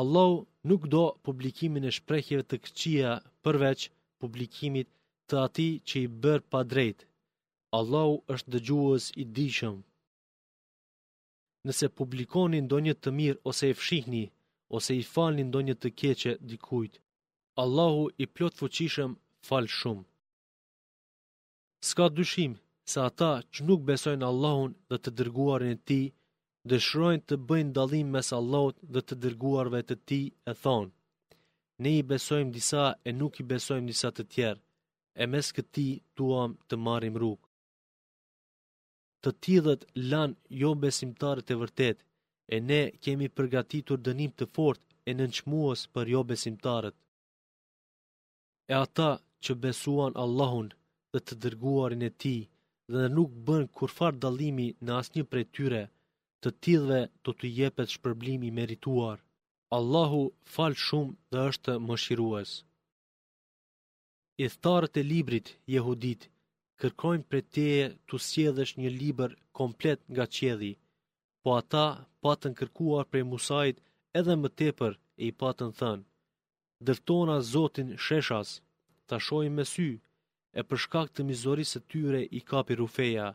Allahu nuk do publikimin e shprehjeve të këqija përveç publikimit të atij që i bërë padrejtë. Allahu është dëgjuës i dijshëm. Nëse publikoni ndonjë të mirë ose e fshihni, ose i falni ndonjë të keqe dikujt, Allahu i plotfuqishëm fal shumë. S'ka dyshim se ata që nuk besojnë Allahun dhe të dërguarin e tij, dëshirojnë të bëjnë dallim mes Allahut dhe të dërguarve të tij e thonë, ne i besojmë disa e nuk i besojmë disa të tjerë, e mes këtij duam të marrim rrugë. Të tillët janë jobesimtarët e vërtetë, e ne kemi përgatitur dënim të fortë e nënçmues për jobesimtarët. E ata që besuan Allahun dhe të dërguarin e tij dhe nuk bënë kurrfarë dallimi në asnjë prej tyre, të tillëve do t'u jepet shpërblim i merituar. Allahu fal shumë dhe është mëshirues. Ithtarët e librit, jehuditë, kërkojnë prej teje t'u sjellësh një libër komplet nga qielli, po ata patën kërkuar prej Musait edhe më tepër e i patën thënë, Na dëfto Zotin sheshazi, ta shohim me sy, e për shkak të mizorisë së tyre i kapi rrufeja.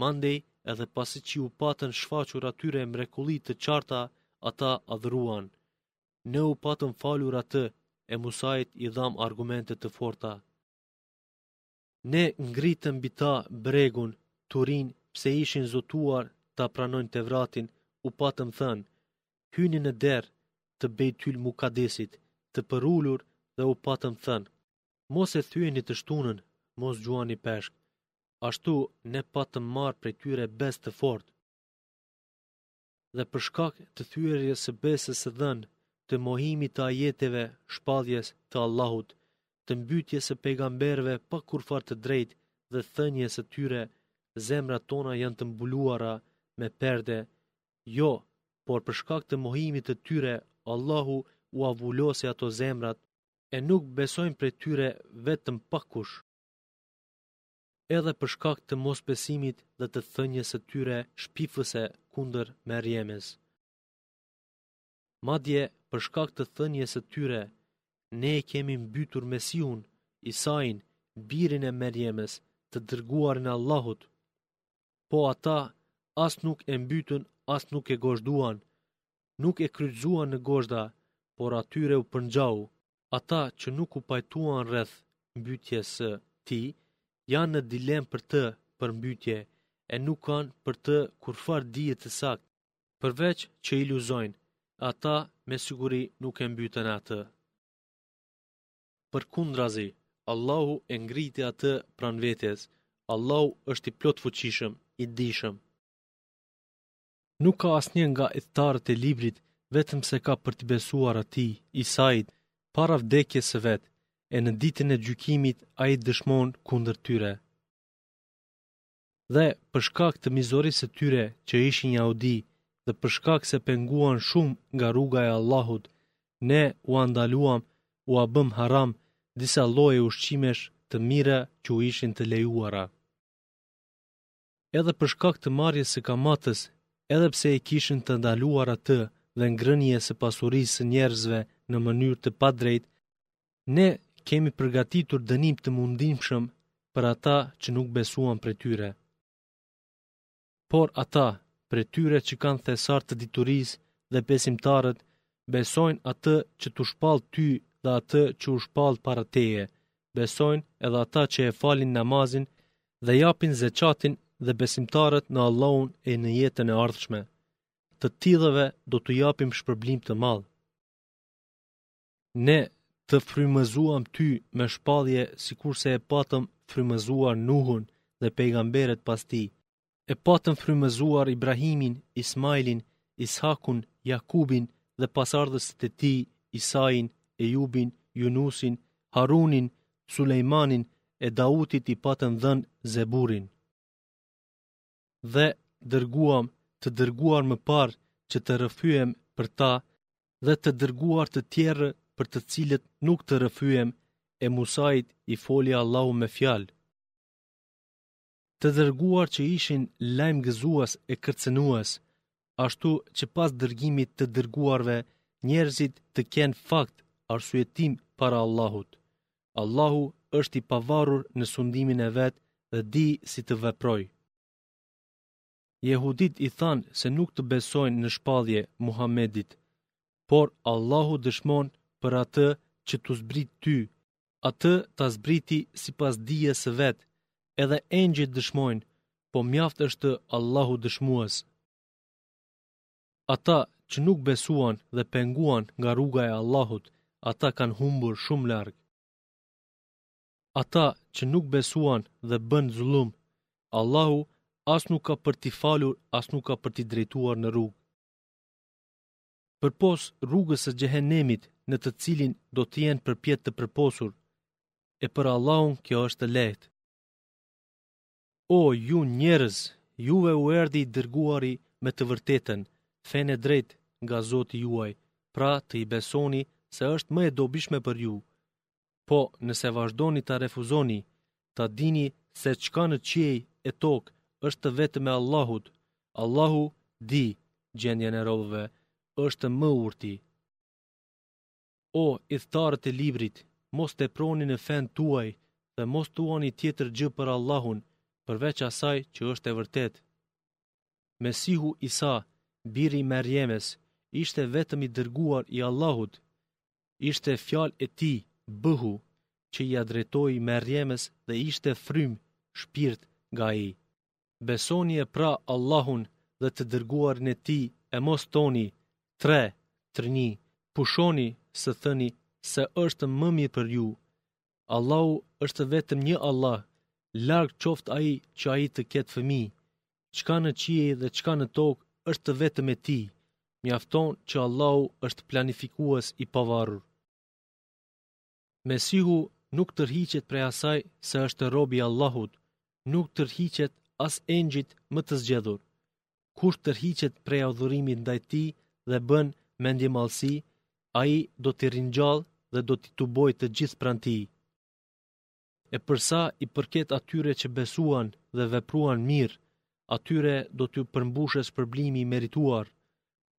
Mandej, edhe pasi që iu patën shfaqur atyre mrekulli të qarta, ata adhuruan. Ne u patëm falur atë, e Musait i dhamë argumente të forta. Ne ngritëm mbi ta bregun, Turin, pse ishin zotuar ta pranojnë Tevratin, u patëm thënë, hyni në derë të Bejtyl Mukadesit, të përulur dhe u patëm thënë, mos e thyeni të shtunën, mos gjuani peshk. Ashtu ne patëm marrë prej tyre besë të fortë. dhe për shkak të thyerjes së besës së dhënë, të mohimit të ajeteve, shpalljes, të Allahut, të mbytjes së pejgamberëve pa kurrfarë të drejtë dhe thënies së tyre, zemrat tona janë të mbuluara me perde. Jo, por për shkak të mohimit të tyre, Allahu ua vulosi ato zemrat, e nuk besojnë prej tyre vetëm pakkush. edhe për shkak të mosbesimit dhe të thënies së tyre shpifëse kundër Merjemes. Madje, për shkak të thënies së tyre, ne e kemi mbytur Mesihun, Isain, birin e Merjemes, të dërguarin e Allahut. Po ata, as nuk e mbytën, as nuk e gozhduan, nuk e kryqëzuan në gozhda, por atyre u përngjau. ata që nuk u pajtuan rreth mbytjes së tij janë në dilemë për të për mbytje e nuk kanë për të kurrfarë dije të saktë, përveç që iluzojnë, e ata me siguri nuk e mbytën atë. Përkundrazi, Allahu e ngriti atë pranë vetes, Allahu është i plotfuqishëm, i dijshëm. Nuk ka asnjë nga ithtarët e librit vetëm se ka për t'i besuar atij, Isait, para vdekjes së vet, e në ditën e gjykimit ai dëshmon kundër tyre. Dhe për shkak të mizorisë së tyre që ishin jahudi dhe për shkak se penguan shumë nga rruga e Allahut, ne ua ndaluam, ua bëmë haram disa lloje ushqimesh të mira që u ishin të lejuara. edhe për shkak të marrjes së kamatës, edhe pse e kishin të ndaluar atë dhe ngrënies së pasurisë së njerëzve në mënyrë të padrejtë, ne kemi përgatitur dënim të mundimshëm për ata që nuk besuan prej tyre. Por ata, prej tyre që kanë thesar të diturisë dhe besimtarët, besojnë atë që t'u shpall ty dhe atë që u shpall para teje, besojnë edhe ata që e falin namazin dhe japin zeqatin dhe besimtarët në Allahun e në jetën e ardhshme. Të tillëve do t'u japim shpërblim të madh. Ne të frymëzuam ty me shpallje sikurse e patëm frymëzuar Nuhun dhe pejgamberët pas tij, e patëm frymëzuar Ibrahimin, Ismailin, Ishakun, Jakubin dhe pasardhësit e tij, Isain, Ejubin, Junusin, Harunin, Sulejmanin e Dautit i patëm dhënë Zeburin. Dhe dërguam të dërguar më parë që të rrëfyem për ta dhe të dërguar të tjerë për të cilët nuk të rrëfyem e Musait i foli Allahu me fjalë. të dërguar që ishin lajmgëzues e kërcënues, ashtu që pas dërgimit të dërguarve njerëzit të kenë fakt arsyetim para Allahut. Allahu është i pavarur në sundimin e vet dhe di si të veprojë. Jehuditë i thanë se nuk të besojnë në shpallje Muhamedit, por Allahu dëshmon për atë që t'u zbrit ty, atë ta zbriti sipas dijes së vet, edhe engjëjt dëshmojnë, po mjaft është Allahu dëshmues. Ata që nuk besuan dhe penguan nga rruga e Allahut, ata kanë humbur shumë larg. ata që nuk besuan dhe bënë zullum, Allahu as nuk ka për t'i falur as nuk ka për t'i drejtuar në rrugë. Përpos rrugës së xhehenemit në të cilin do të jenë përjetë të përposur, e për Allahun kjo është e lehtë. O ju njerëz, juve u erdhi i dërguari me të vërtetën, fenë e drejtë, nga Zoti juaj, pra t'i besoni se është më e dobishme për ju. Po, nëse vazhdoni ta refuzoni, ta dini se ç'ka në qiej e tokë është vetëm e Allahut. Allahu di gjendjen e robëve, është më i urti. O ithtarët e librit, mos teproni në fenë tuaj dhe mos thuani tjetër gjë për Allahun, përveç asaj që është e vërtetë. Mesihu Isa, biri i Merjemes, ishte vetëm i dërguar i Allahut. Ishte fjalë e tij, bëhu, që ia drejtoi Merjemes dhe ishte frymë, shpirt, nga ai. Besojeni pra Allahun dhe të dërguarin e Tij e mos thoni, tre, trini, pushoni, së thëni, se është më mirë për ju. Allahu është vetëm një Allah, larg qoftë ai që ai të ketë fëmijë. Ç'ka në qiej dhe ç'ka në tokë është vetëm e Tij. Mjafton që Allahu është planifikues i pavarur. Mesihu nuk tërhiqet prej asaj se është rob i Allahut, nuk tërhiqen as engjëjt më të zgjedhur. Kush tërhiqet prej adhurimit ndaj tij dhe bën mendjemadhësi, ai do t'i ringjallë dhe do t'i tubojë të gjithë pranë tij. E përsa i përket atyre që besuan dhe vepruan mirë, atyre do t'u përmbushet shpërblimi i merituar,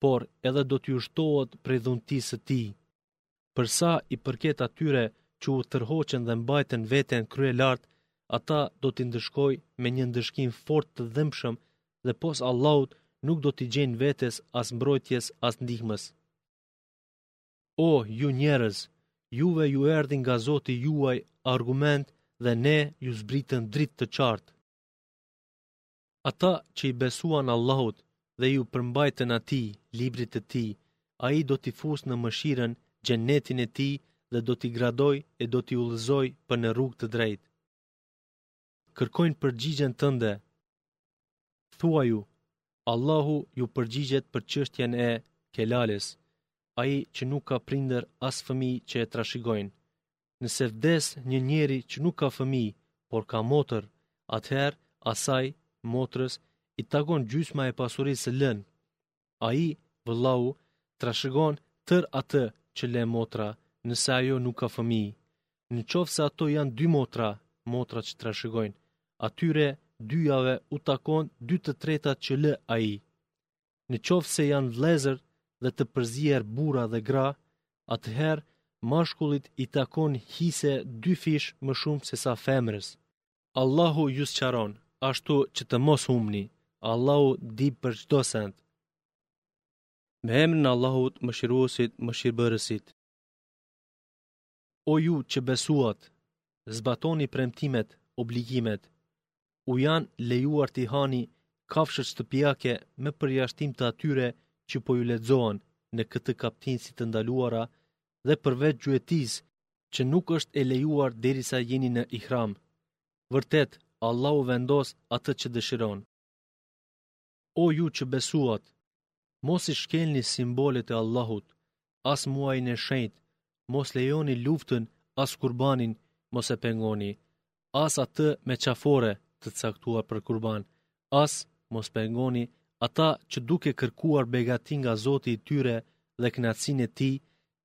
por edhe do t'u shtohet prej dhuntisë së tij. Për sa i përket atyre që u tërhoqën dhe mbajtën veten kryelartë, ata do t'i ndëshkojë me një ndëshkim fort të dhembshëm dhe pos Allahut nuk do t'i gjejnë vetes as mbrojtës as ndihmës. O, ju njerëz, juve ju erdhi nga Zoti juaj argument dhe ne ju zbritëm dritë të qartë. Ata që i besuan Allahut dhe iu përmbajtën Atij, Librit të Tij, Ai do t'i fusë në mëshirën, Xhennetin e Tij dhe do t'i gradojë e do t'i udhëzojë për në rrugë të drejtë. Kërkojnë përgjigjen tënde. Thuaju, Allahu ju përgjigjet për çështjen e Kelales, ai që nuk ka prindër as fëmijë që e trashëgojnë. nëse vdes një njeri që nuk ka fëmijë, por ka motër, atëherë asaj, motrës, i takon gjysma e pasurisë së lënë. Ai, vëllai, trashëgon tërë atë që lë motra, nëse ajo nuk ka fëmijë. Në qoftë se ato janë dy motra, motra që trashëgojnë, atyre dyjave u takon dy të tretat që lë ai. Në qoftë se janë vëllezër dhe të përzier burra dhe gra, atëherë mashkullit i takon hise dyfish më shumë sesa femrës. Allahu ju sqaron, ashtu që të mos humbni, Allahu di për çdo send. Me emrin e Allahut, Mëshiruesit, Mëshirbërësit. O ju që besuat, zbatoni premtimet, obligimet. U janë lejuar t'i hani kafshët shtëpiake me përjashtim të atyre që po ju lexohen në këtë kaptinë si të ndaluara dhe përveç gjuetisë që nuk është e lejuar derisa jeni në ihram. Vërtet, Allahu vendos atë që dëshiron. O ju që besuat, mos i shkelni simbolet e Allahut, as muajin e shenjtë, mos lejoni luftën, as kurbanin mos e pengoni, as atë me qafore të caktuar për kurban, as mos pengoni ata që duke kërkuar begati nga Zoti i tyre dhe kënaqësinë e tij,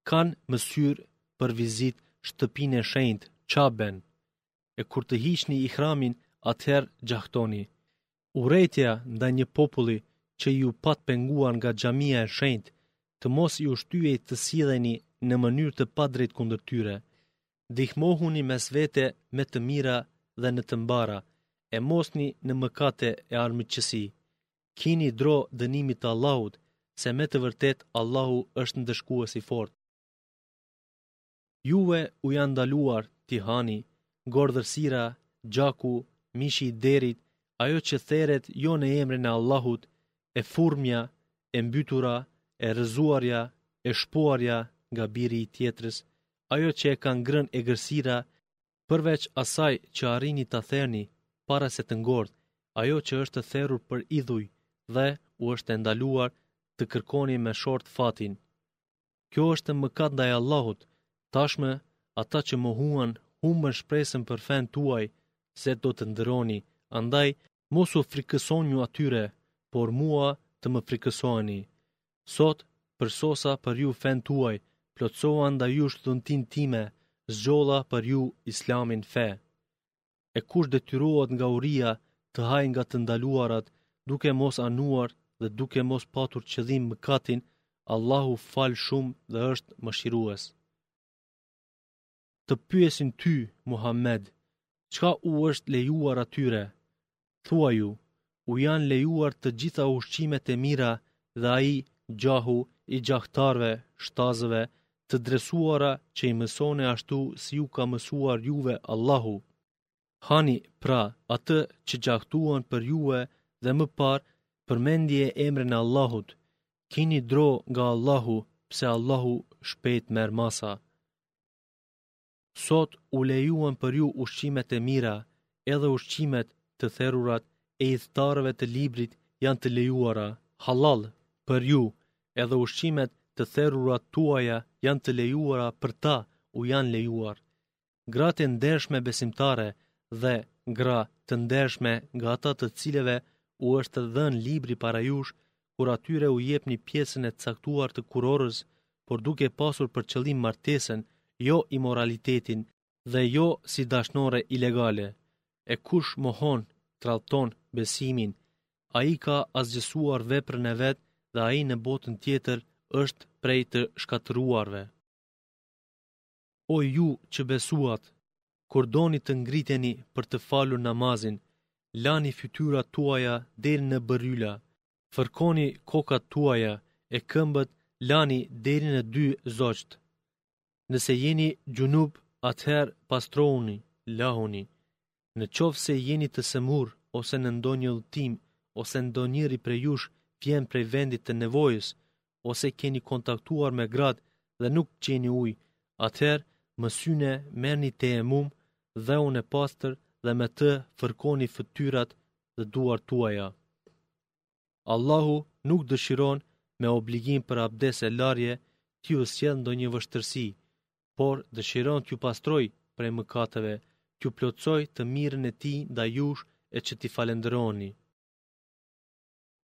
kanë mësyrë për vizitë shtëpinë e shenjtë, Qaben. E kur të hiqni ihramin, atëherë gjuani. Urrejtja ndaj një populli që ju pat penguar nga Xhamia e Shenjtë, të mos ju shtyjë të silleni në mënyrë të padrejtë kundër tyre. Ndihmohuni mes vete me të mira dhe në të mbara, e mosni në mëkate e armiqësi. Kini dro dënimit të Allahut, se me të vërtetë Allahu është Ndëshkues i Fortë. Juve u janë ndaluar t'i hani, ngordhësira, gjaku, mishi i derit, ajo që theret jo në emrin e Allahut, e furmja, e mbytura, e rrëzuarja, e shpuarja nga biri i tjetrës, ajo që e ka ngrënë egërsira, përveç asaj që arrini ta therni para se të ngordhë, ajo që është therur për idhuj dhe u është e ndaluar të kërkoni me short fatin. Kjo është mëkat ndaj Allahut. Tashmë, ata që mohuan, humbën shpresën për fenë tuaj, se do të ndërroni. Andaj, mos u frikësonju atyre, por Mua të Më frikësoheni. Sot, përsosa për ju fenë tuaj, plotësova ndaj jush dhuntinë Time, zgjodha për ju Islamin fe. e kush detyrohet nga uria të hajë nga të ndaluarat duke mos anuar dhe duke mos patur qëllim mëkatin, Allahu fal shumë dhe është mëshirues. Të pyesin ty, Muhammed, çka u është lejuar atyre? thuaju, u janë lejuar të gjitha ushqimet e mira dhe ai, gjahu, i gjahtarëve, shtazëve, të dresuara që i mësoni ashtu si ju ka mësuar juve Allahu. Hani, pra, atë që gjahtuan për juve dhe më parë, përmendnie emrin e Allahut, kini dro nga Allahu, pse Allahu shpejt merr masa. Sot u lejuan për ju ushqimet e mira, edhe ushqimet, të therurat, e ithtarëve të Librit janë të lejuara, hallall, për ju, edhe ushqimet, të therurat, tuaja janë të lejuara për ta, u janë lejuar. Gratë e ndershme besimtare dhe gra të ndershme nga ata të cilëve u është dhënë Libri para jush, kur atyre u jepni pjesën e caktuar të kurorës, por duke pasur për qëllim martesën, jo imoralitetin dhe jo si dashnore ilegale. E kush mohon, tradhton, besimin, ai ka asgjësuar veprën e vet dhe ai në botën tjetër është prej të shkatërruarve. O ju që besuat, kur doni të ngriteni për të falur namazin, lani fytyrat tuaja deri në bërryla, fërkoni kokat tuaja e këmbët lani deri në dy zogjtë. Nëse jeni xhunub, atëherë pastrohuni, lahuni. Në qoftë se jeni të sëmurë ose në ndonjë udhëtim ose ndonjëri prej jush vjen prej vendit të nevojës ose keni kontaktuar me gratë dhe nuk gjeni ujë, atëherë mësyne merrni tejemum, dheun e pastër dhe me të fërkoni fytyrat dhe duart tuaja. Allahu nuk dëshiron me obligim për abdes e larje t'ju sjellë ndonjë vështirësi, por dëshiron t'ju pastrojë prej mëkateve, t'ju plotësojë të mirën e tij ndaj jush e që ta falënderoni.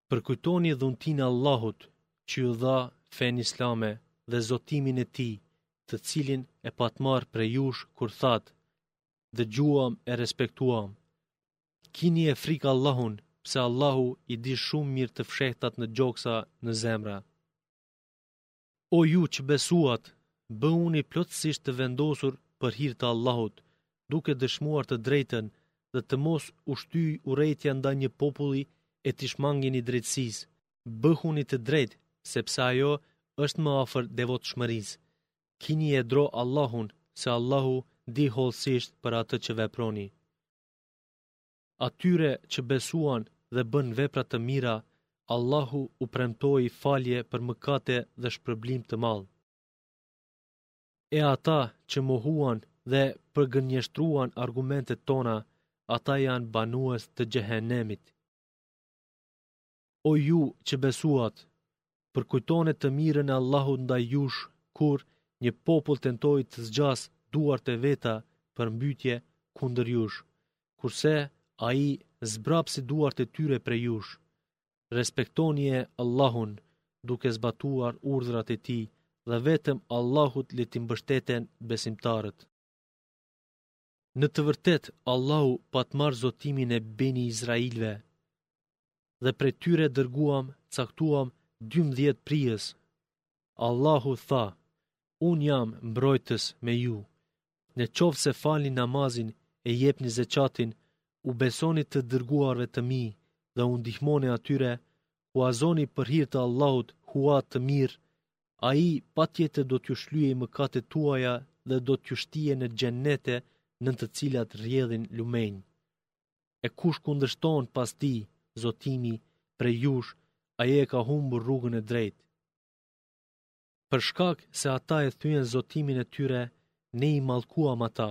Përkujtoni dhuntinë e Allahut që ju dha fenë islame dhe zotimin e tij, të cilin e pat marrë prej jush kur thatë, dëgjuam e respektuam. Kinie frikë Allahun pse Allahu i di shumë mirë të fshehtat në gjoksa në zemra. O ju që besuat, bëhuni plotësisht të vendosur për hir të Allahut, duke dëshmuar të drejtën dhe të mos u shtyjë urrejtja ndaj një populli e t'i shmangeni drejtësisë. Bëhuni të drejtë, sepse ajo është më afër devotshmërisë. Kinie dro Allahun, se Allahu di hollësisht për atë që veproni. Atyre që besuan dhe bënë vepra të mira, Allahu u premtoi falje për mëkate dhe shpërblim të madh. E ata që mohuan dhe përgënjeshtruan argumentet tona, ata janë banues të Xhehenemit. O ju që besuat, përkujtone të mirën e Allahut ndaj jush kur një popull tentoi të zgjasë duart e veta për mbytje kundër jush, kurse ai zbrapsi duart e tyre prej jush. Respektonie Allahun duke zbatuar urdhrat e tij dhe vetëm Allahut le t'i mbështeten besimtarët. Në të vërtetë, Allahu pat marrë zotimin e Beni Israilëve. Dhe prej tyre dërguam, caktuam, dymbëdhjetë prijës. Allahu tha: Unë jam mbrojtës me ju. Në qoftë se falni namazin e jepni zeqatin, u besoni të dërguarve të mi dhe u ndihmoni atyre, huazoni për hir të Allahut hua të mirë, ai patjetër do t'ju shlyejë mëkatet tuaja dhe do t'ju shtije në xhennete nën të cilat rrjedhin lumenj. E kush kundërshton pas këtij zotimi, prej jush, ai e ka humbur rrugën e drejtë. Për shkak se ata e thyen zotimin e tyre, ne i mallkuam ata,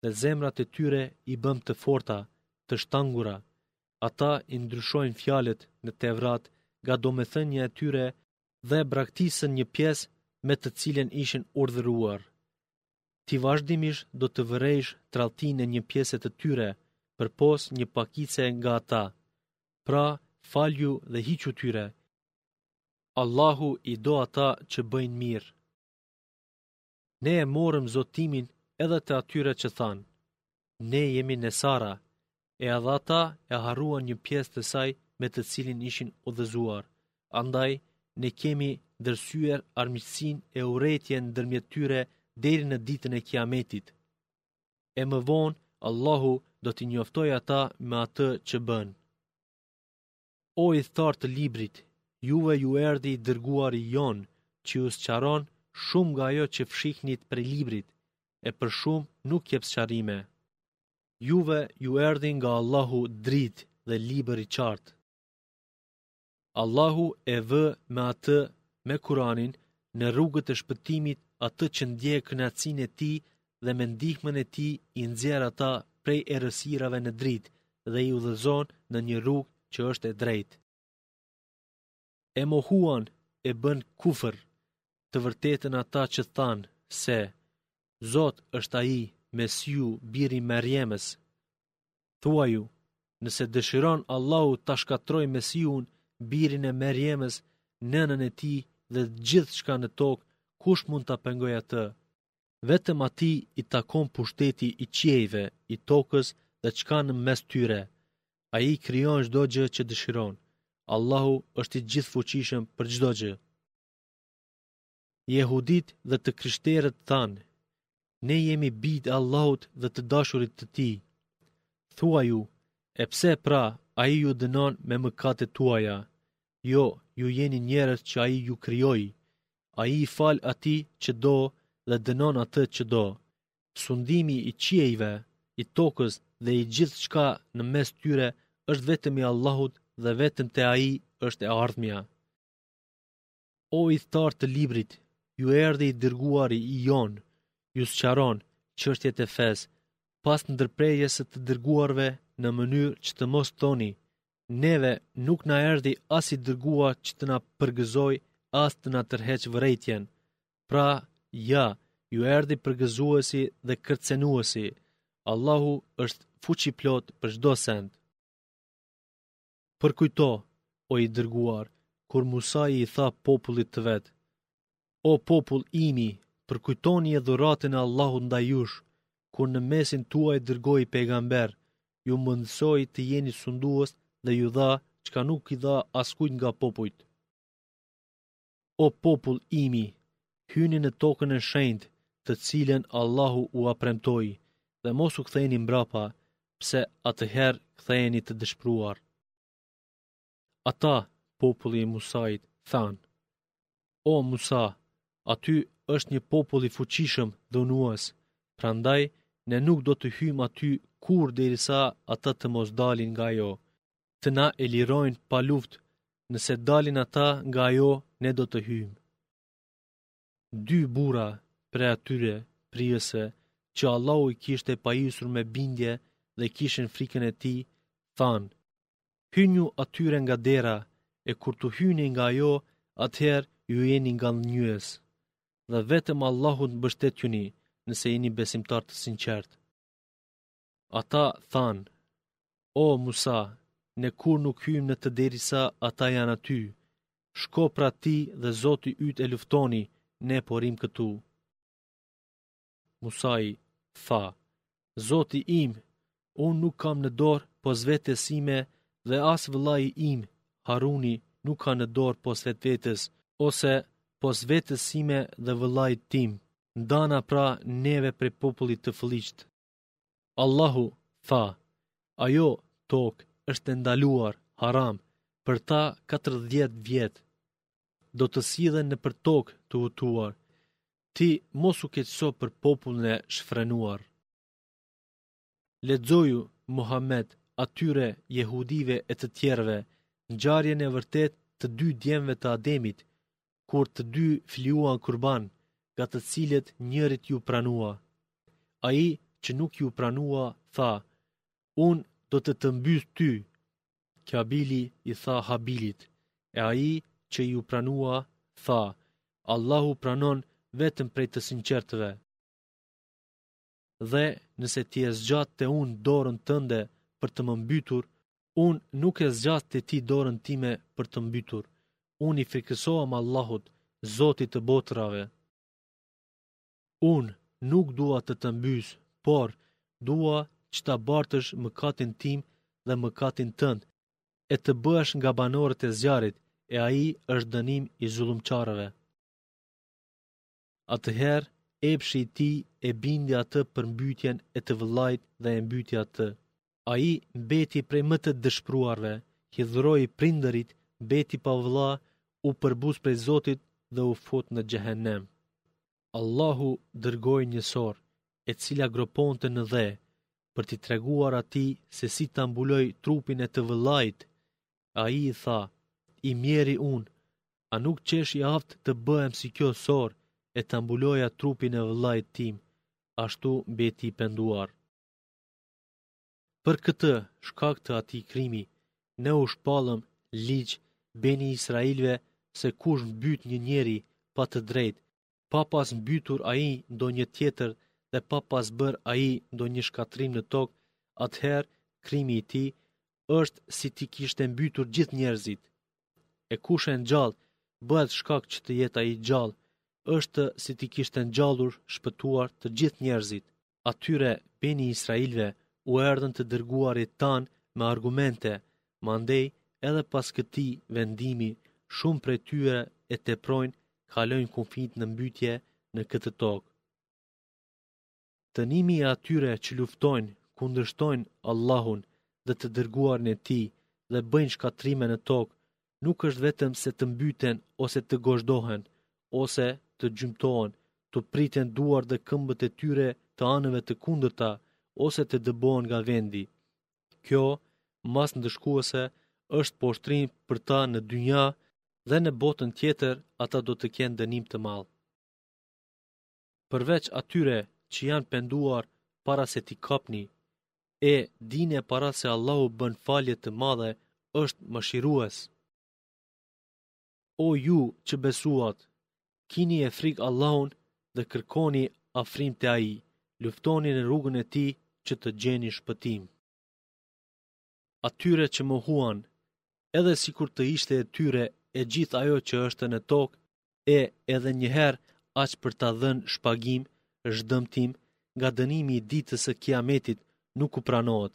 dhe zemrat e tyre i bëmë të forta, të shtangura. Ata i ndryshojnë fjalët në Tevrat nga domethënia e tyre dhe braktisën një pjesë me të cilën ishin urdhëruar. Ti vazhdimisht do të vërejsh tradhtinë e një pjese të tyre, përpos një pakice nga ata. Pra, falju dhe hiqu tyre, Allahu i do ata që bëjnë mirë. Ne e morëm zotimin edhe të atyre që thanë, ne jemi nesara, e edhe ata e harruan një pjesë të asaj me të cilën ishin udhëzuar. Andaj, ne kemi ndërsyer armiqësinë e urrejtjen ndërmjet tyre deri në ditën e kiametit. E më vonë, Allahu do t'i njoftojë ata me atë që bënë. O ithtarë të librit, juve ju erdhi i dërguari jonë, që ju sqaron shumë nga ajo që fshihnit prej librit, e për shumë nuk jep sqarime. Juve ju erdhi nga Allahu dritë dhe libër i qartë. Allahu e vë me atë, me Kuranin, në rrugët e shpëtimit atë që ndjek kënaqësinë e tij dhe me ndihmën e tij i nxjerr ata prej errësirave në dritë dhe i udhëzon në një rrugë që është e drejtë. E mohuan e bënë kufër të vërtetën ata që thanë se Zot është ai Mesihu biri i Merjemes. Thuaju, nëse dëshiron Allahu ta shkatërrojë Mesihun, birin e Merjemes, nënën e tij dhe gjithçka në tokë, kush mund ta pengojë atë? vetëm atij i takon pushteti i qiejve, i tokës dhe çka në mes tyre. Ai krijon çdo gjë që dëshiron. Allahu është i gjithëfuqishëm për çdo gjë. Jehuditë dhe të krishterët thanë, ne jemi bijtë e Allahut dhe të dashurit e tij. Thuaju, e pse pra ai ju dënon me mëkatet tuaja? Jo, ju jeni njerëz që ai ju krijoi. Ai i fal atij që do dhe dënon atë që do. Sundimi i qiejve, i tokës dhe i gjithçka në mes tyre është vetëm i Allahut dhe vetëm te ai është e ardhmja. O ithtarë të librit, ju erdhi i dërguari jonë, ju sqaron çështjet e fesë, pas ndërprerjes së të dërguarve në mënyrë që të mos thoni, Neve nuk na erdhi as i dërguar që të na përgëzojë as të na tërheqë vërejtjen. Pra, ja, ju erdhi përgëzuesi dhe kërcënuesi. Allahu është fuqiplotë për çdo send. Përkujto, o i dërguar, kur Musai i tha popullit të vet, O popull imi, përkujtonie dhuratën e Allahut ndaj jush, kur në mesin tuaj dërgoi pejgamberë, ju mundësoi të jeni sundues dhe ju dha çka nuk i dha askujt nga popujt. O popull imi, hyni në tokën e shenjtë, të cilën Allahu ua premtoi, dhe mos u ktheni mbrapa, pse atëherë ktheheni të dëshpëruar. Ata, populli i Musait, thanë, O Musa, aty është një popull i fuqishëm dhunues, prandaj ne nuk do të hyjmë aty kurrë derisa ata të mos dalin nga ajo, të na e lirojnë pa luftë, nëse dalin ata nga ajo, ne do të hyjmë. Dy burra prej atyre prijëse që Allahu i kishte pajisur me bindje dhe kishin frikën e tij, thanë, hynju atyre nga dera, e kur të hyni nga ajo, atëherë ju jeni ngadhënjyes. Dhe vetëm Allahut mbështetjuni, nëse jeni besimtarë të sinqertë. Ata thanë, o Musa, ne kurrë nuk hyjmë në të derisa ata janë aty, shko pra ti dhe zoti yt e luftoni, ne po rrimë këtu. Musai tha, zoti im, unë nuk kam në dorë pos vetes sime dhe as vëllai im, Haruni, nuk ka në dorë pos vetvetes, ose pos vetes sime dhe vëllait tim, ndana pra neve prej popullit të fëlliqtë. Allahu tha, ajo tokë është e ndaluar, haram, për ta 40 vjet. Do të sillen nëpër tokë të hutuar, ti mos u keqëso për popullin e shfrenuar. Lexoju, Muhammed, atyre jehudive e të tjerëve, ngjarjen e vërtetë të dy djemve të Ademit, kur të dy flijuan kurban, nga të cilët njërit iu pranua. Ai që nuk iu pranua, tha, unë do të të mbys ty. Kabili i tha Habilit, e ai që iu pranua, tha, Allahu pranon vetëm prej të sinqertëve. dhe nëse ti e zgjat te unë dorën tënde për të më mbytur, unë nuk e zgjat te ti dorën time për të mbytur. Unë i frikësohem Allahut, Zotit të botrave. Unë nuk dua të të mbys, por dua që ta bartësh mëkatin tim dhe mëkatin tënd, e të bëhesh nga banorët e zjarrit, e ai është dënim i zullumqarëve. Atëherë, epshi i tij e bindi atë për mbytjen e të vëllait dhe e mbyti atë. Ai mbeti prej më të dëshpëruarve, hidhëroi prindërit, mbeti pa vëlla, u përbuz prej Zotit dhe u fut në xhehenem. Allahu dërgoi një sorrë, e cila groponte në dhe, për t'i treguar atij se si ta mbulojë trupin e të vëllait, Ai tha, i mjeri unë, a nuk qesh i aftë të bëhem si kjo sorrë e ta mbuloja trupin e vëllait tim, ashtu mbeti i penduar. Për këtë, shkak të atij krimi, ne u shpallëm ligj beni Israilëve se kush mbyt një njeri pa të drejtë, pa pas mbytur ai ndonjë tjetër dhe pa pas bërë ai ndonjë shkatërrim në tokë, atëherë krimi i tij është si t'i kishte mbytur gjithë njerëzit. E kush e ngjall, bëhet shkak që të jetë ai gjallë, është si t'i kishte ngjallur, shpëtuar të gjithë njerëzit. atyre beni Israilve u erdhën të dërguarit tanë me argumente, mandej edhe pas këtij vendimi, shumë prej tyre e teprojnë, kalojnë kufijtë në mbytje në këtë tokë. Dënimi i atyre që luftojnë, kundërshtojnë Allahun dhe të dërguarin e tij dhe bëjnë shkatërrime në tokë, nuk është vetëm se të mbyten ose të gozhdohen, ose të gjymtohen, t'u priten duart dhe këmbët e tyre të anëve të kundërta, ose të dëbohen nga vendi. Kjo, masë ndëshkuese, është poshtërim për ta në dynja dhe në botën tjetër ata do të kenë dënim të madh. përveç atyre që janë penduar para se t'i kapni, e dinie pra se Allahu bën falje të madhe është mëshirues. O ju që besuat, kinie frikë Allahun dhe kërkoni afrim te Ai, luftoni në rrugën e tij që të gjeni shpëtim. atyre që mohuan, edhe sikur të ishte e tyre e gjithë ajo që është në tokë, e edhe njëherë aq për ta dhënë shpagim, zhdëmtim, nga dënimi i ditës së kiametit nuk u pranohet,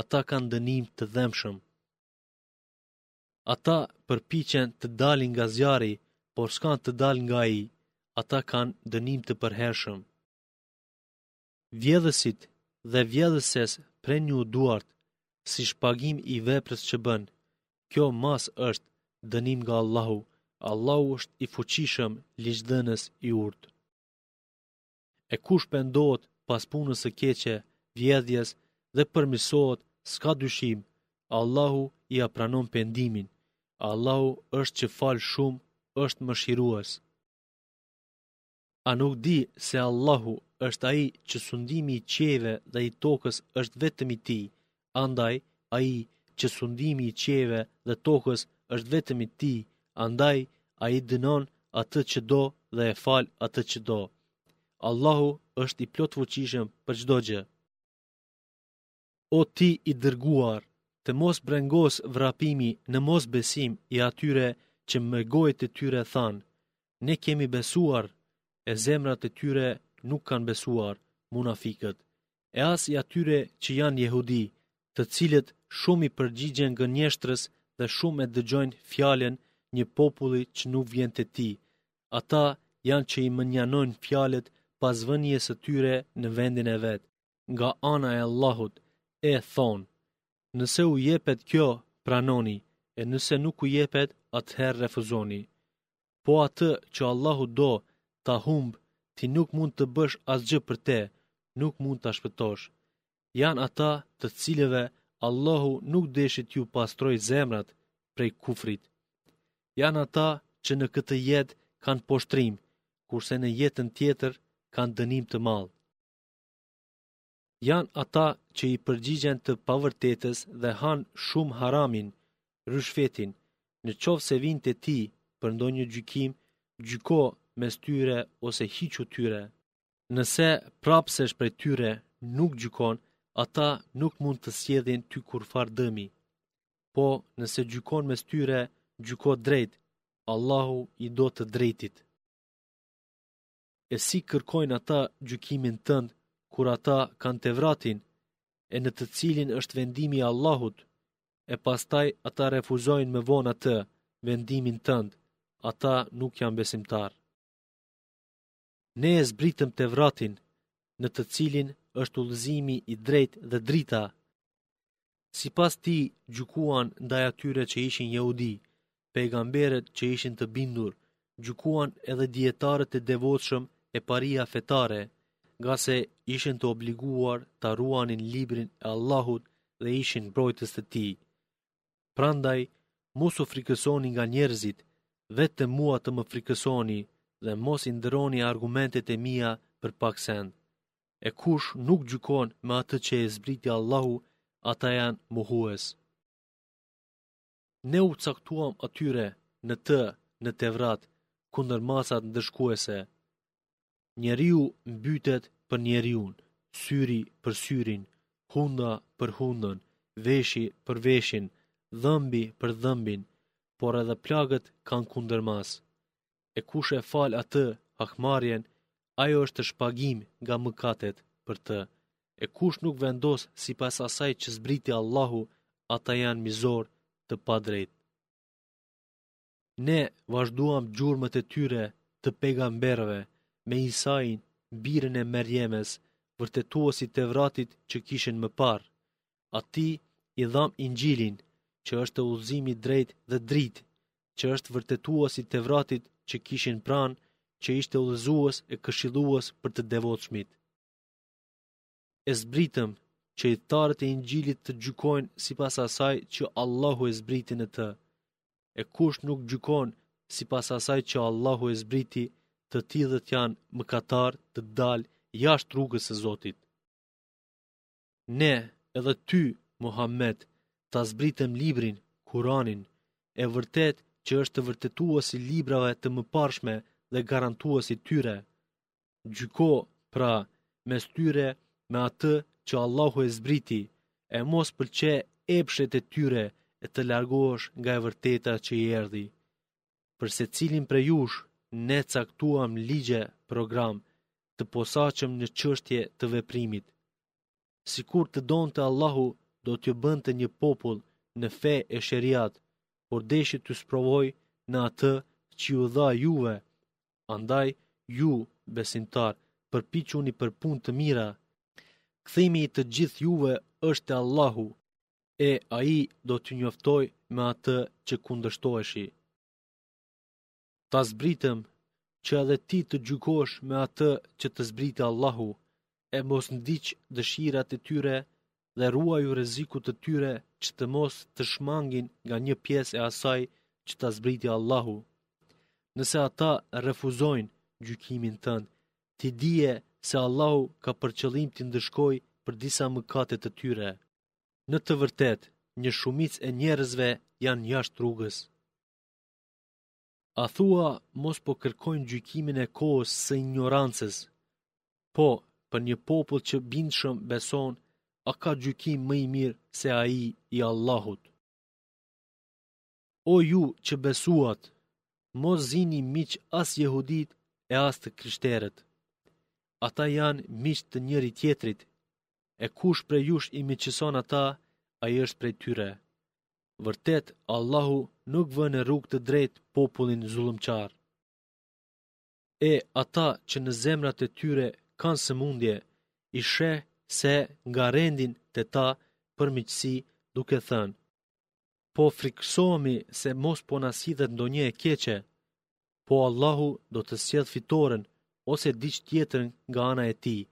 ata kanë dënim të dhembshëm. Ata përpiqen të dalin nga zjarri, por s'kanë të dalë nga ai, ata kanë dënim të përhershëm. Vjedhësit dhe vjedhëses prejuni duart si shpagim i veprës që bënë. Kjo masë është dënim nga Allahu. Allahu është i fuqishëm, ligjdhënës i urtë. E kush pendohet pas punës së keqe, vjedhjes dhe përmirësohet, s'ka dyshim, Allahu ia pranon pendimin. Allahu është që fal shumë, është mëshirues. A nuk di se Allahu është ai që sundimi i qiejve dhe i tokës është vetëm i tij? Andaj, ai që sundimi i qiejve dhe tokës është vetëm i tij, andaj ai dënon atë që do dhe e fal atë që do. Allahu është i plotfuqishëm për çdo gjë. O ti i dërguar, të mos brengosë vrapimi në mosbesim i atyre që me gojët e tyre thanë, ne kemi besuar, e zemrat e tyre nuk kanë besuar, munafikët, e as i atyre që janë jehudi, të cilët shumë i përgjigjen gënjeshtrës dhe shumë e dëgjojnë fjalën një populli që nuk vjen te ti. Ata janë që i mënjanojnë fjalët pas vënies së tyre në vendin e vet. nga ana e Allahut, e thonë, nëse u jepet kjo, pranoni, e nëse nuk u jepet, atëherë refuzoni. Po atë që Allahu do, ta humb, ti nuk mund të bësh asgjë për te, nuk mund ta shpëtosh. Janë ata të cilëve Allahu nuk deshi t'ju pastrojë zemrat prej kufrit. Janë ata që në këtë jetë kanë poshtrim, kurse në jetën tjetër kanë dënim të madh. Janë ata që i përgjigjen të pavërtetës dhe hanë shumë haramin, ryshfetin, në qoftë se vijnë te ti për ndonjë gjykim, gjyko mes tyre ose hiqu tyre. Nëse prapsesh prej tyre nuk gjykon, ata nuk mund të sjellin ty kurrfarë dëmi. Po, nëse gjykon mes tyre, gjyko drejt, Allahu i do të drejtit. e si kërkojnë ata gjykimin tënd kur ata kanë Tevratin, e në të cilin është vendimi i Allahut, e pastaj ata refuzojnë më vonë atë vendimin tënd, ata nuk janë besimtarë. Ne e zbritëm Tevratin, në të cilin është udhëzimi i drejtë dhe drita, Sipas tij gjykuan ndaj atyre që ishin jehudi, pejgamberët që ishin të bindur, gjykuan edhe dijetarët e devotshëm e paria fetare, ngase ishin të obliguar ta ruanin librin e Allahut dhe ishin mbrojtës të tij. Prandaj, mos u frikësoni nga njerëzit, vetëm mua të më frikësoni dhe mos i ndërroni argumentet e mia për pak send. e kush nuk gjykon me atë që e zbriti Allahu, ata janë mohues. Ne u caktuam atyre në të, në Tevrat, kundërmasat ndëshkuese. Njeriu mbytet për njeriun, syri për syrin, hunda për hundën, veshi për veshin, dhëmbi për dhëmbin, por edhe plagët kanë kundërmasë. e kush e fal atë hakmarrjen, ajo është shpagim nga mëkatet për të. E kush nuk vendos sipas asaj që zbriti Allahu, ata janë mizorë të padrejtë. Ne vazhduam gjurmët e tyre të pejgamberëve me Isain, birin e Merjemes, vërtetues i Tevratit që kishin më parë. Atij i dhamë Inxhilin, që është udhëzim i drejtë dhe dritë, që është vërtetues i Tevratit që kishin pranë, që ishte udhëzues e këshillues për të devotshmit. E zbritëm që ithtarët e Inxhilit të gjykojnë sipas asaj që Allahu e zbriti në të. E kush nuk gjykon sipas asaj që Allahu e zbriti, të tillët janë mëkatarë të dalë jashtë rrugës së Zotit. Ne edhe ty, Muhammed, ta zbritëm librin, Kuranin, e vërtetë që është të vërtetues i librave të mëparshme dhe garantues i tyre. Gjyko, pra, mes tyre me atë që Allahu e zbriti, e mos pëlqe epshet e tyre e të largohesh nga e vërteta që i erdhi. për secilin prej jush ne caktuam ligje program të posaçëm në çështje të veprimit. Sikur të donte Allahu do t'ju bënte një popull në fe e sheriat, por deshi t'ju sprovojë në atë që ju dha juve. Andaj, ju, besimtarë, përpiquni për punë të mira. Kthimi i të gjithë juve është te Allahu. e ai do t'ju njoftojë me atë që kundërshtoheshi. Ta zbritëm që edhe ti të gjykosh me atë që të zbriti Allahu, e mos ndiq dëshirat e tyre dhe ruaju rrezikut të tyre që të mos të shmangin nga një pjesë e asaj që ta zbriti Allahu. Nëse ata refuzojnë gjykimin tënd, ti dije se Allahu ka për qëllim t'i ndëshkojë për disa mëkate të tyre. Në të vërtetë, një shumicë e njerëzve janë jashtë rrugës. A thua mos po kërkojnë gjykimin e kohës së injorancës? Po, për një popull që bindshëm beson, a ka gjykim më i mirë se ai i Allahut? O ju që besuat, mos zini miq as jehuditë e as të krishterët. Ata janë miq të njëri-tjetrit, e kush prej jush i miqëson ata, ai është prej tyre. Vërtet, Allahu nuk vë në rrugë të drejtë popullin zullumqar. e ata që në zemrat e tyre kanë sëmundje, i sheh se ngarendin te ta për miqësi duke thënë, po frikësohemi se mos po na sillet ndonjë e keqe, po Allahu do të sjellë fitoren ose diç tjetër nga ana e tij,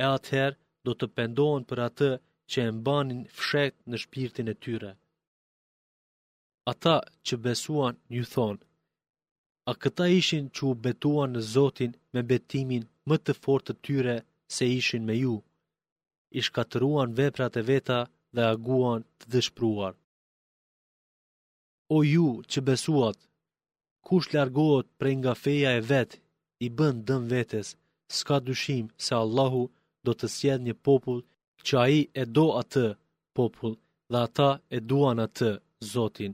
e atëherë do të pendohen për atë që e mbanin fshehtë në shpirtin e tyre. Ata që besuan ju thonë, a këta ishin që u betuan në Zotin me betimin më të fortë të tyre se ishin me ju, i shkatëruan veprat e veta dhe aguan të dëshpruar. O ju që besuat, Kush largohet prej nga feja e vet, i bën dëm vetes. S'ka dyshim se Allahu do të sjellë një popull që Ai e do atë popull dhe ata e duan atë, Zotin.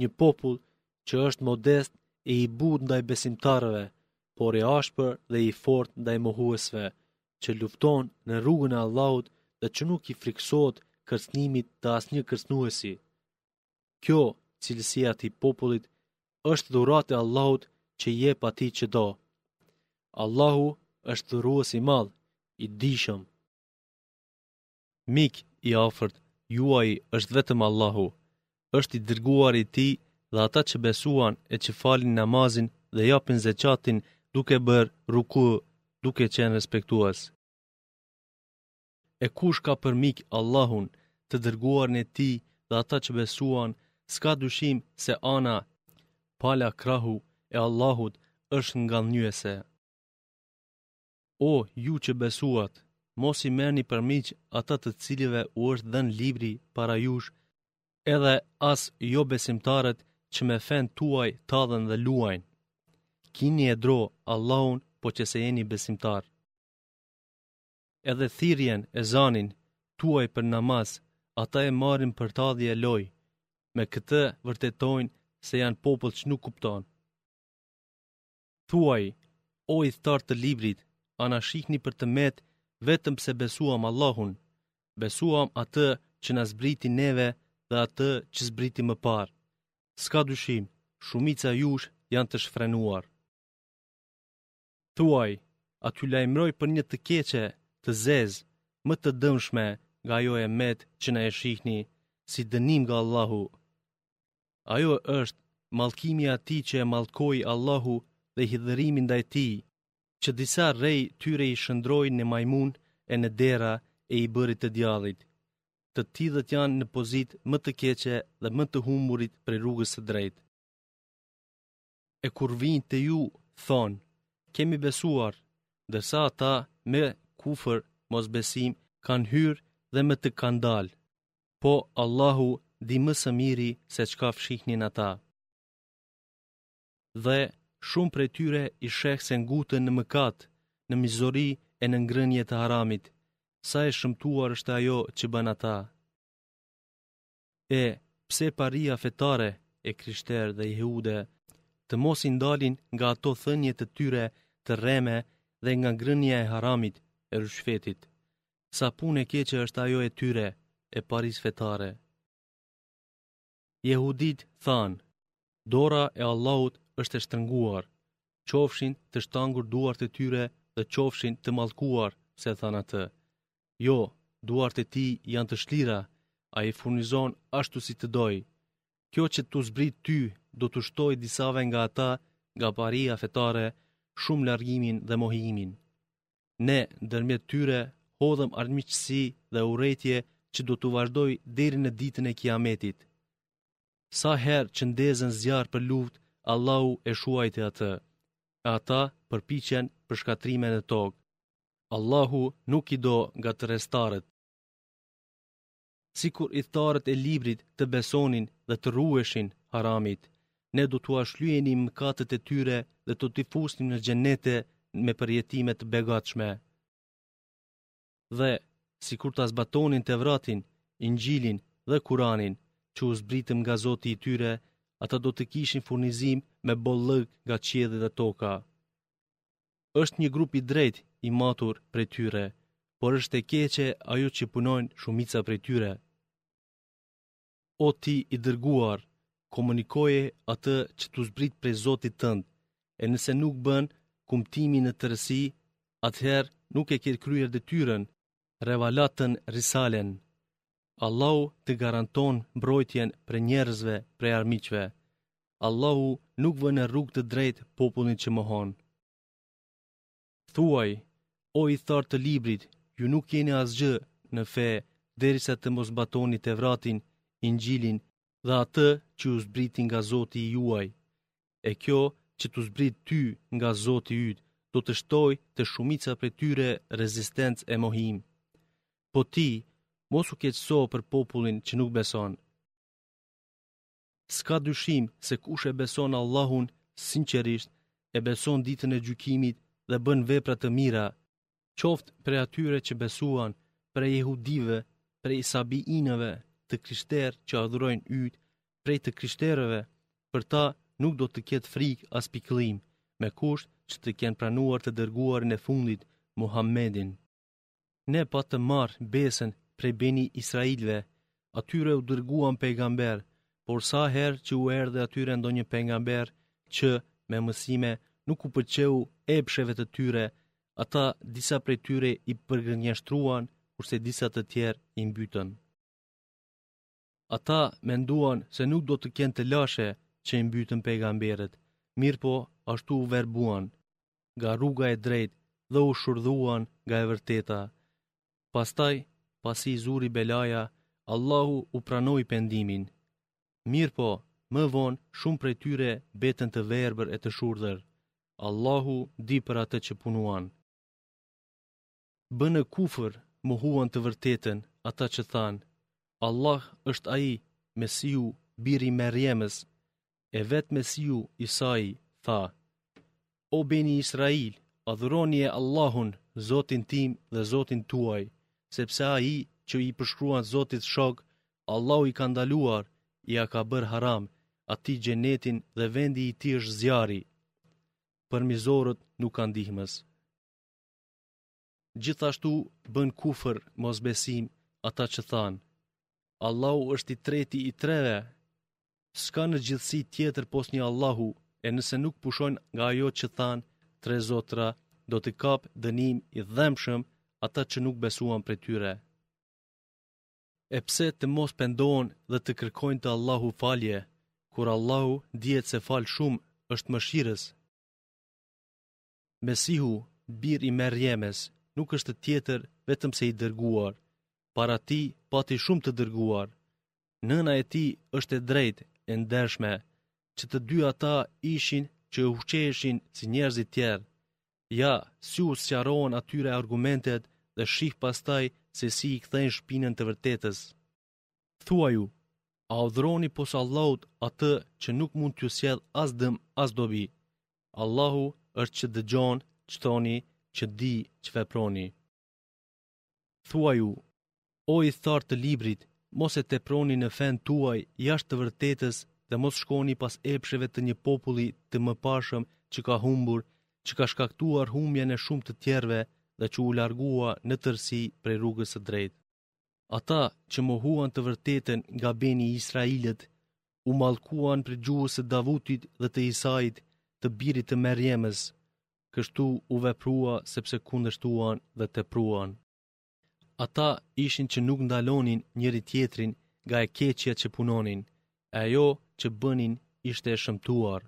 Një popull që është modest e i butë ndaj besimtarëve, por i ashpër dhe i fortë ndaj mohuesve, që lufton në rrugën e Allahut dhe që nuk i frikësohet kërcënimit të asnjë kërcënuesi. Kjo, cilësi e atij populli, është dhuratë e Allahut që i jep atij që do. Allahu është dhurues i madh, i dijshëm. Mik i afërt juaji është vetëm Allahu, është i dërguari i tij dhe ata që besuan e që falin namazin dhe japin zeqatin duke bërë ruku duke qenë respektues. E kush ka për mik Allahun, të Dërguarin e Tij dhe ata që besuan, s'ka dyshim se ana, pala, krahu, e Allahut është ngadhnjyese. O, ju që besuat, mos i merrni për miq ata të cilëve u është dhënë Libri para jush, edhe as jobesimtarët që me fenë tuaj tallen dhe luajnë. Kinie dro Allahun po qe se jeni besimtarë. Edhe thirrjen, ezanin, tuaj për namaz, ata e marrin për tallje e lojë. Me këtë vërtetojnë se janë popull që nuk kupton. Thuaj, o ithtarë të librit, a na shihni për të metë vetëm pse besuam Allahun? Besuam atë që na zbriti neve dhe atë që zbriti më parë. S'ka dyshim, shumica jush janë të shfrenuar. Thuaj, a t'ju lajmëroj për një të keqe, të zezë, më të dëmshme nga ajo e metë që na e shihni, si dënim nga Allahu? Ajo është mallkimi i atij që e mallkoi Allahu dhe hidhërimi ndaj tij, që disa prej tyre i shndërroi në majmunë e në derra e i bëri të djallit. Të tillët janë në pozitë më të keqe dhe më të humburit prej rrugës së drejtë. E kur vijnë te ju, thonë, kemi besuar, ndërsa ata me kufër, mos besim, kanë hyrë dhe me të kanë dalë. Po Allahu di më së miri se çka fshihnin ata. Dhe shumë prej tyre i sheh se nguten në mëkat, në mizori e në ngrënie të haramit, sa e shëmtuar është ajo që bëjnë ata. E pse paria fetare e krishterë dhe jehude të mos i ndalin nga ato thënie të tyre të rreme dhe nga ngrënia e haramit e ryshfetit. Sa punë e keqe është ajo e tyre e parisë fetare. Jehuditë thanë, dora e Allahut është e shtrënguar, qofshin të shtangura duart e tyre dhe qofshin të mallkuar, se thanë atë. Jo, duart e tij janë të shlira, ai furnizon ashtu si të dojë. Kjo që t'u zbrit ty do t'u shtojë disave nga ata nga paria fetare shumë largimin dhe mohimin. Ne, ndërmjet tyre, hodhëm armiqësi dhe urrejtje që do t'u vazhdojë deri në ditën e kiametit. Sa herë që ndezën zjarr për luftë, Allahu e shuajti atë. Ata përpiqen për shkatërrime në tokë. Allahu nuk i do ngatërrestarët. Sikur ithtarët e librit të besonin dhe të ruheshin haramit, ne do t'ua shlyenim mëkatet e tyre dhe do t'i fusnim në xhenete me përjetime të begatshme. Dhe sikur ta zbatonin Tevratin, Inxhilin dhe Kur'anin, që u zbritën nga Zoti i tyre, ata do të kishin furnizim me bollëk nga qielli dhe toka. Është një grup i drejtë, i matur prej tyre, por është e keqe ajo që punojnë shumica prej tyre. O ti i dërguar, komunikoje atë që t'u zbrit prej Zotit tënd, e nëse nuk bën kumtimin në tërësi, atëherë nuk e ke kryer detyrën, revelatën risalen. Allahu të garanton mbrojtjen prej njerëzve prej armiqve. Allahu nuk vë në rrugë të drejtë popullin që mohon. Thuaj, o ithtarë të librit, ju nuk jeni asgjë në fe, derisa të mos zbatoni Tevratin, Inxhilin dhe atë që ju zbriti nga Zoti juaj. E kjo që t'u zbrit ty nga Zoti yt, do të shtojë te shumica prej tyre rezistencë e mohim. Po ti, mos u keqëso për popullin që nuk beson. S'ka dyshim se kush e beson Allahun sinqerisht, e beson ditën e gjykimit dhe bën vepra të mira, qoftë prej atyre që besuan, prej jehudive, prej sabiinëve, të krishterë që adhurojnë yjet, prej të krishterëve, për ta nuk do të ketë frikë as pikëllim, me kusht që të kenë pranuar të dërguarin e fundit, Muhammedin. Ne patëm marrë besën prej beni Israilve, atyre u dërguam pejgamberë, por sa herë që u erdhi atyre ndonjë pejgamber që me mësime nuk u pëlqeu epsheve të tyre, ata disa prej tyre i përgënjeshtruan, kurse disa të tjerë i mbytën. Ata menduan se nuk do të kenë telashe që i mbytën pejgamberët, mirëpo ashtu u verbuan nga rruga e drejtë dhe u shurdhuan nga e vërteta. Pastaj, pasi i zuri belaja, Allahu u pranoi pendimin. Mirëpo, më vonë, shumë prej tyre mbetën të verbër e të shurdhër. Allahu di për atë që punuan. Bënë kufër, mohuan të vërtetën, ata që thanë, Allah është Ai, Mesihu, biri i Merjemes, e vetë Mesihu Isai tha, O beni Israil, adhuronie Allahun, Zotin tim dhe Zotin tuaj, sepse ai që i përshkruan Zotit shok, Allahu i ka ndaluar, ia ka bërë haram, atij xhenetin dhe vendi i tij është zjarri. Për mizorët nuk ka ndihmës. Gjithashtu bënë kufër, mosbesim, ata që thanë, Allahu është i treti i treve, s'ka në gjithësi tjetër pos një Allahu, e nëse nuk pushojnë nga ajo që thanë, tre zotra, do t'i kapë dënim i dhembshëm ata që nuk besuan prej tyre. E pse të mos pendohen dhe të kërkojnë te Allahu falje, kur Allahu dihet se falë shumë është mëshirues, Mesihu, bir i Merjemes, nuk është tjetër vetëm se i dërguar. Para tij pati shumë të dërguar. Nëna e tij është e drejtë, e ndershme, që të dy ata ishin që ushqeheshin si njerëzit e tjerë. Ja, si u sqarohen atyre argumentet dhe shih pastaj se si i kthejnë shpinën të vërtetës. Thuaju, A adhuroni pos Allahut atë që nuk mund t'ju sjellë as dëm as dobi? Allahu është që dëgjon ç'thoni, që di ç'veproni. Thuaju, O ithtarë të Librit, mos e teproni në fenë tuaj jashtë të vërtetës dhe mos shkoni pas epsheve të një populli të mëparshëm që ka humbur, që ka shkaktuar humbjen e shumë të tjerëve dhe që u largua në tërësi prej rrugës së drejtë. Ata që mohuan të vërtetën nga beni i Israilit, u mallkuan prej gjuhës së Davutit dhe të Isait, të birit të Merjemës, kështu u veprua sepse kundërshtuan dhe tepruan. Ata ishin që nuk ndalonin njëri-tjetrin nga e keqja që punonin, e ajo që bënin ishte e shëmtuar.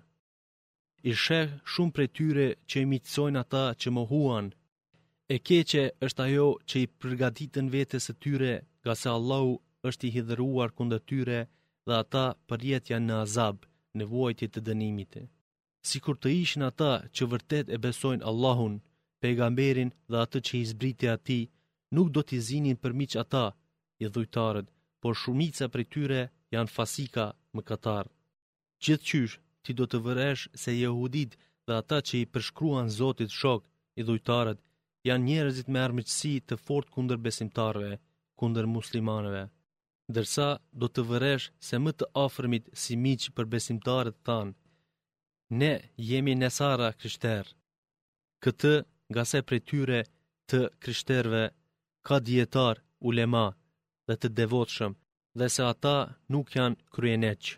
I sheh shumë prej tyre që i miqësojnë ata që mohuan. E keqe është ajo që i përgatitën vetes së tyre, ngase Allahu është i hidhëruar kundër tyre dhe ata përjetë janë në azab, në vuajtje të dënimit. Sikur të ishin ata që vërtet e besojnë Allahun, pejgamberin dhe atë që i zbriti atij, nuk do t'i zinin për miq ata, idhujtarët, por shumica prej tyre janë fasika mëkatarë. Gjithëqysh, ti do të vëresh se jehuditë dhe ata që i përshkruan Zotit shokë, idhujtarët, janë njerëzit me armiqësi të fortë kundër besimtarëve, kundër muslimanëve. Ndërsa, do të vëresh se më të afërmit si miq për besimtarët thanë, Ne jemi nesara krishterë. këtë ngase prej tyre të krishterëve ka dijetarë, ulema dhe të devotshëm dhe se ata nuk janë kryeneçë.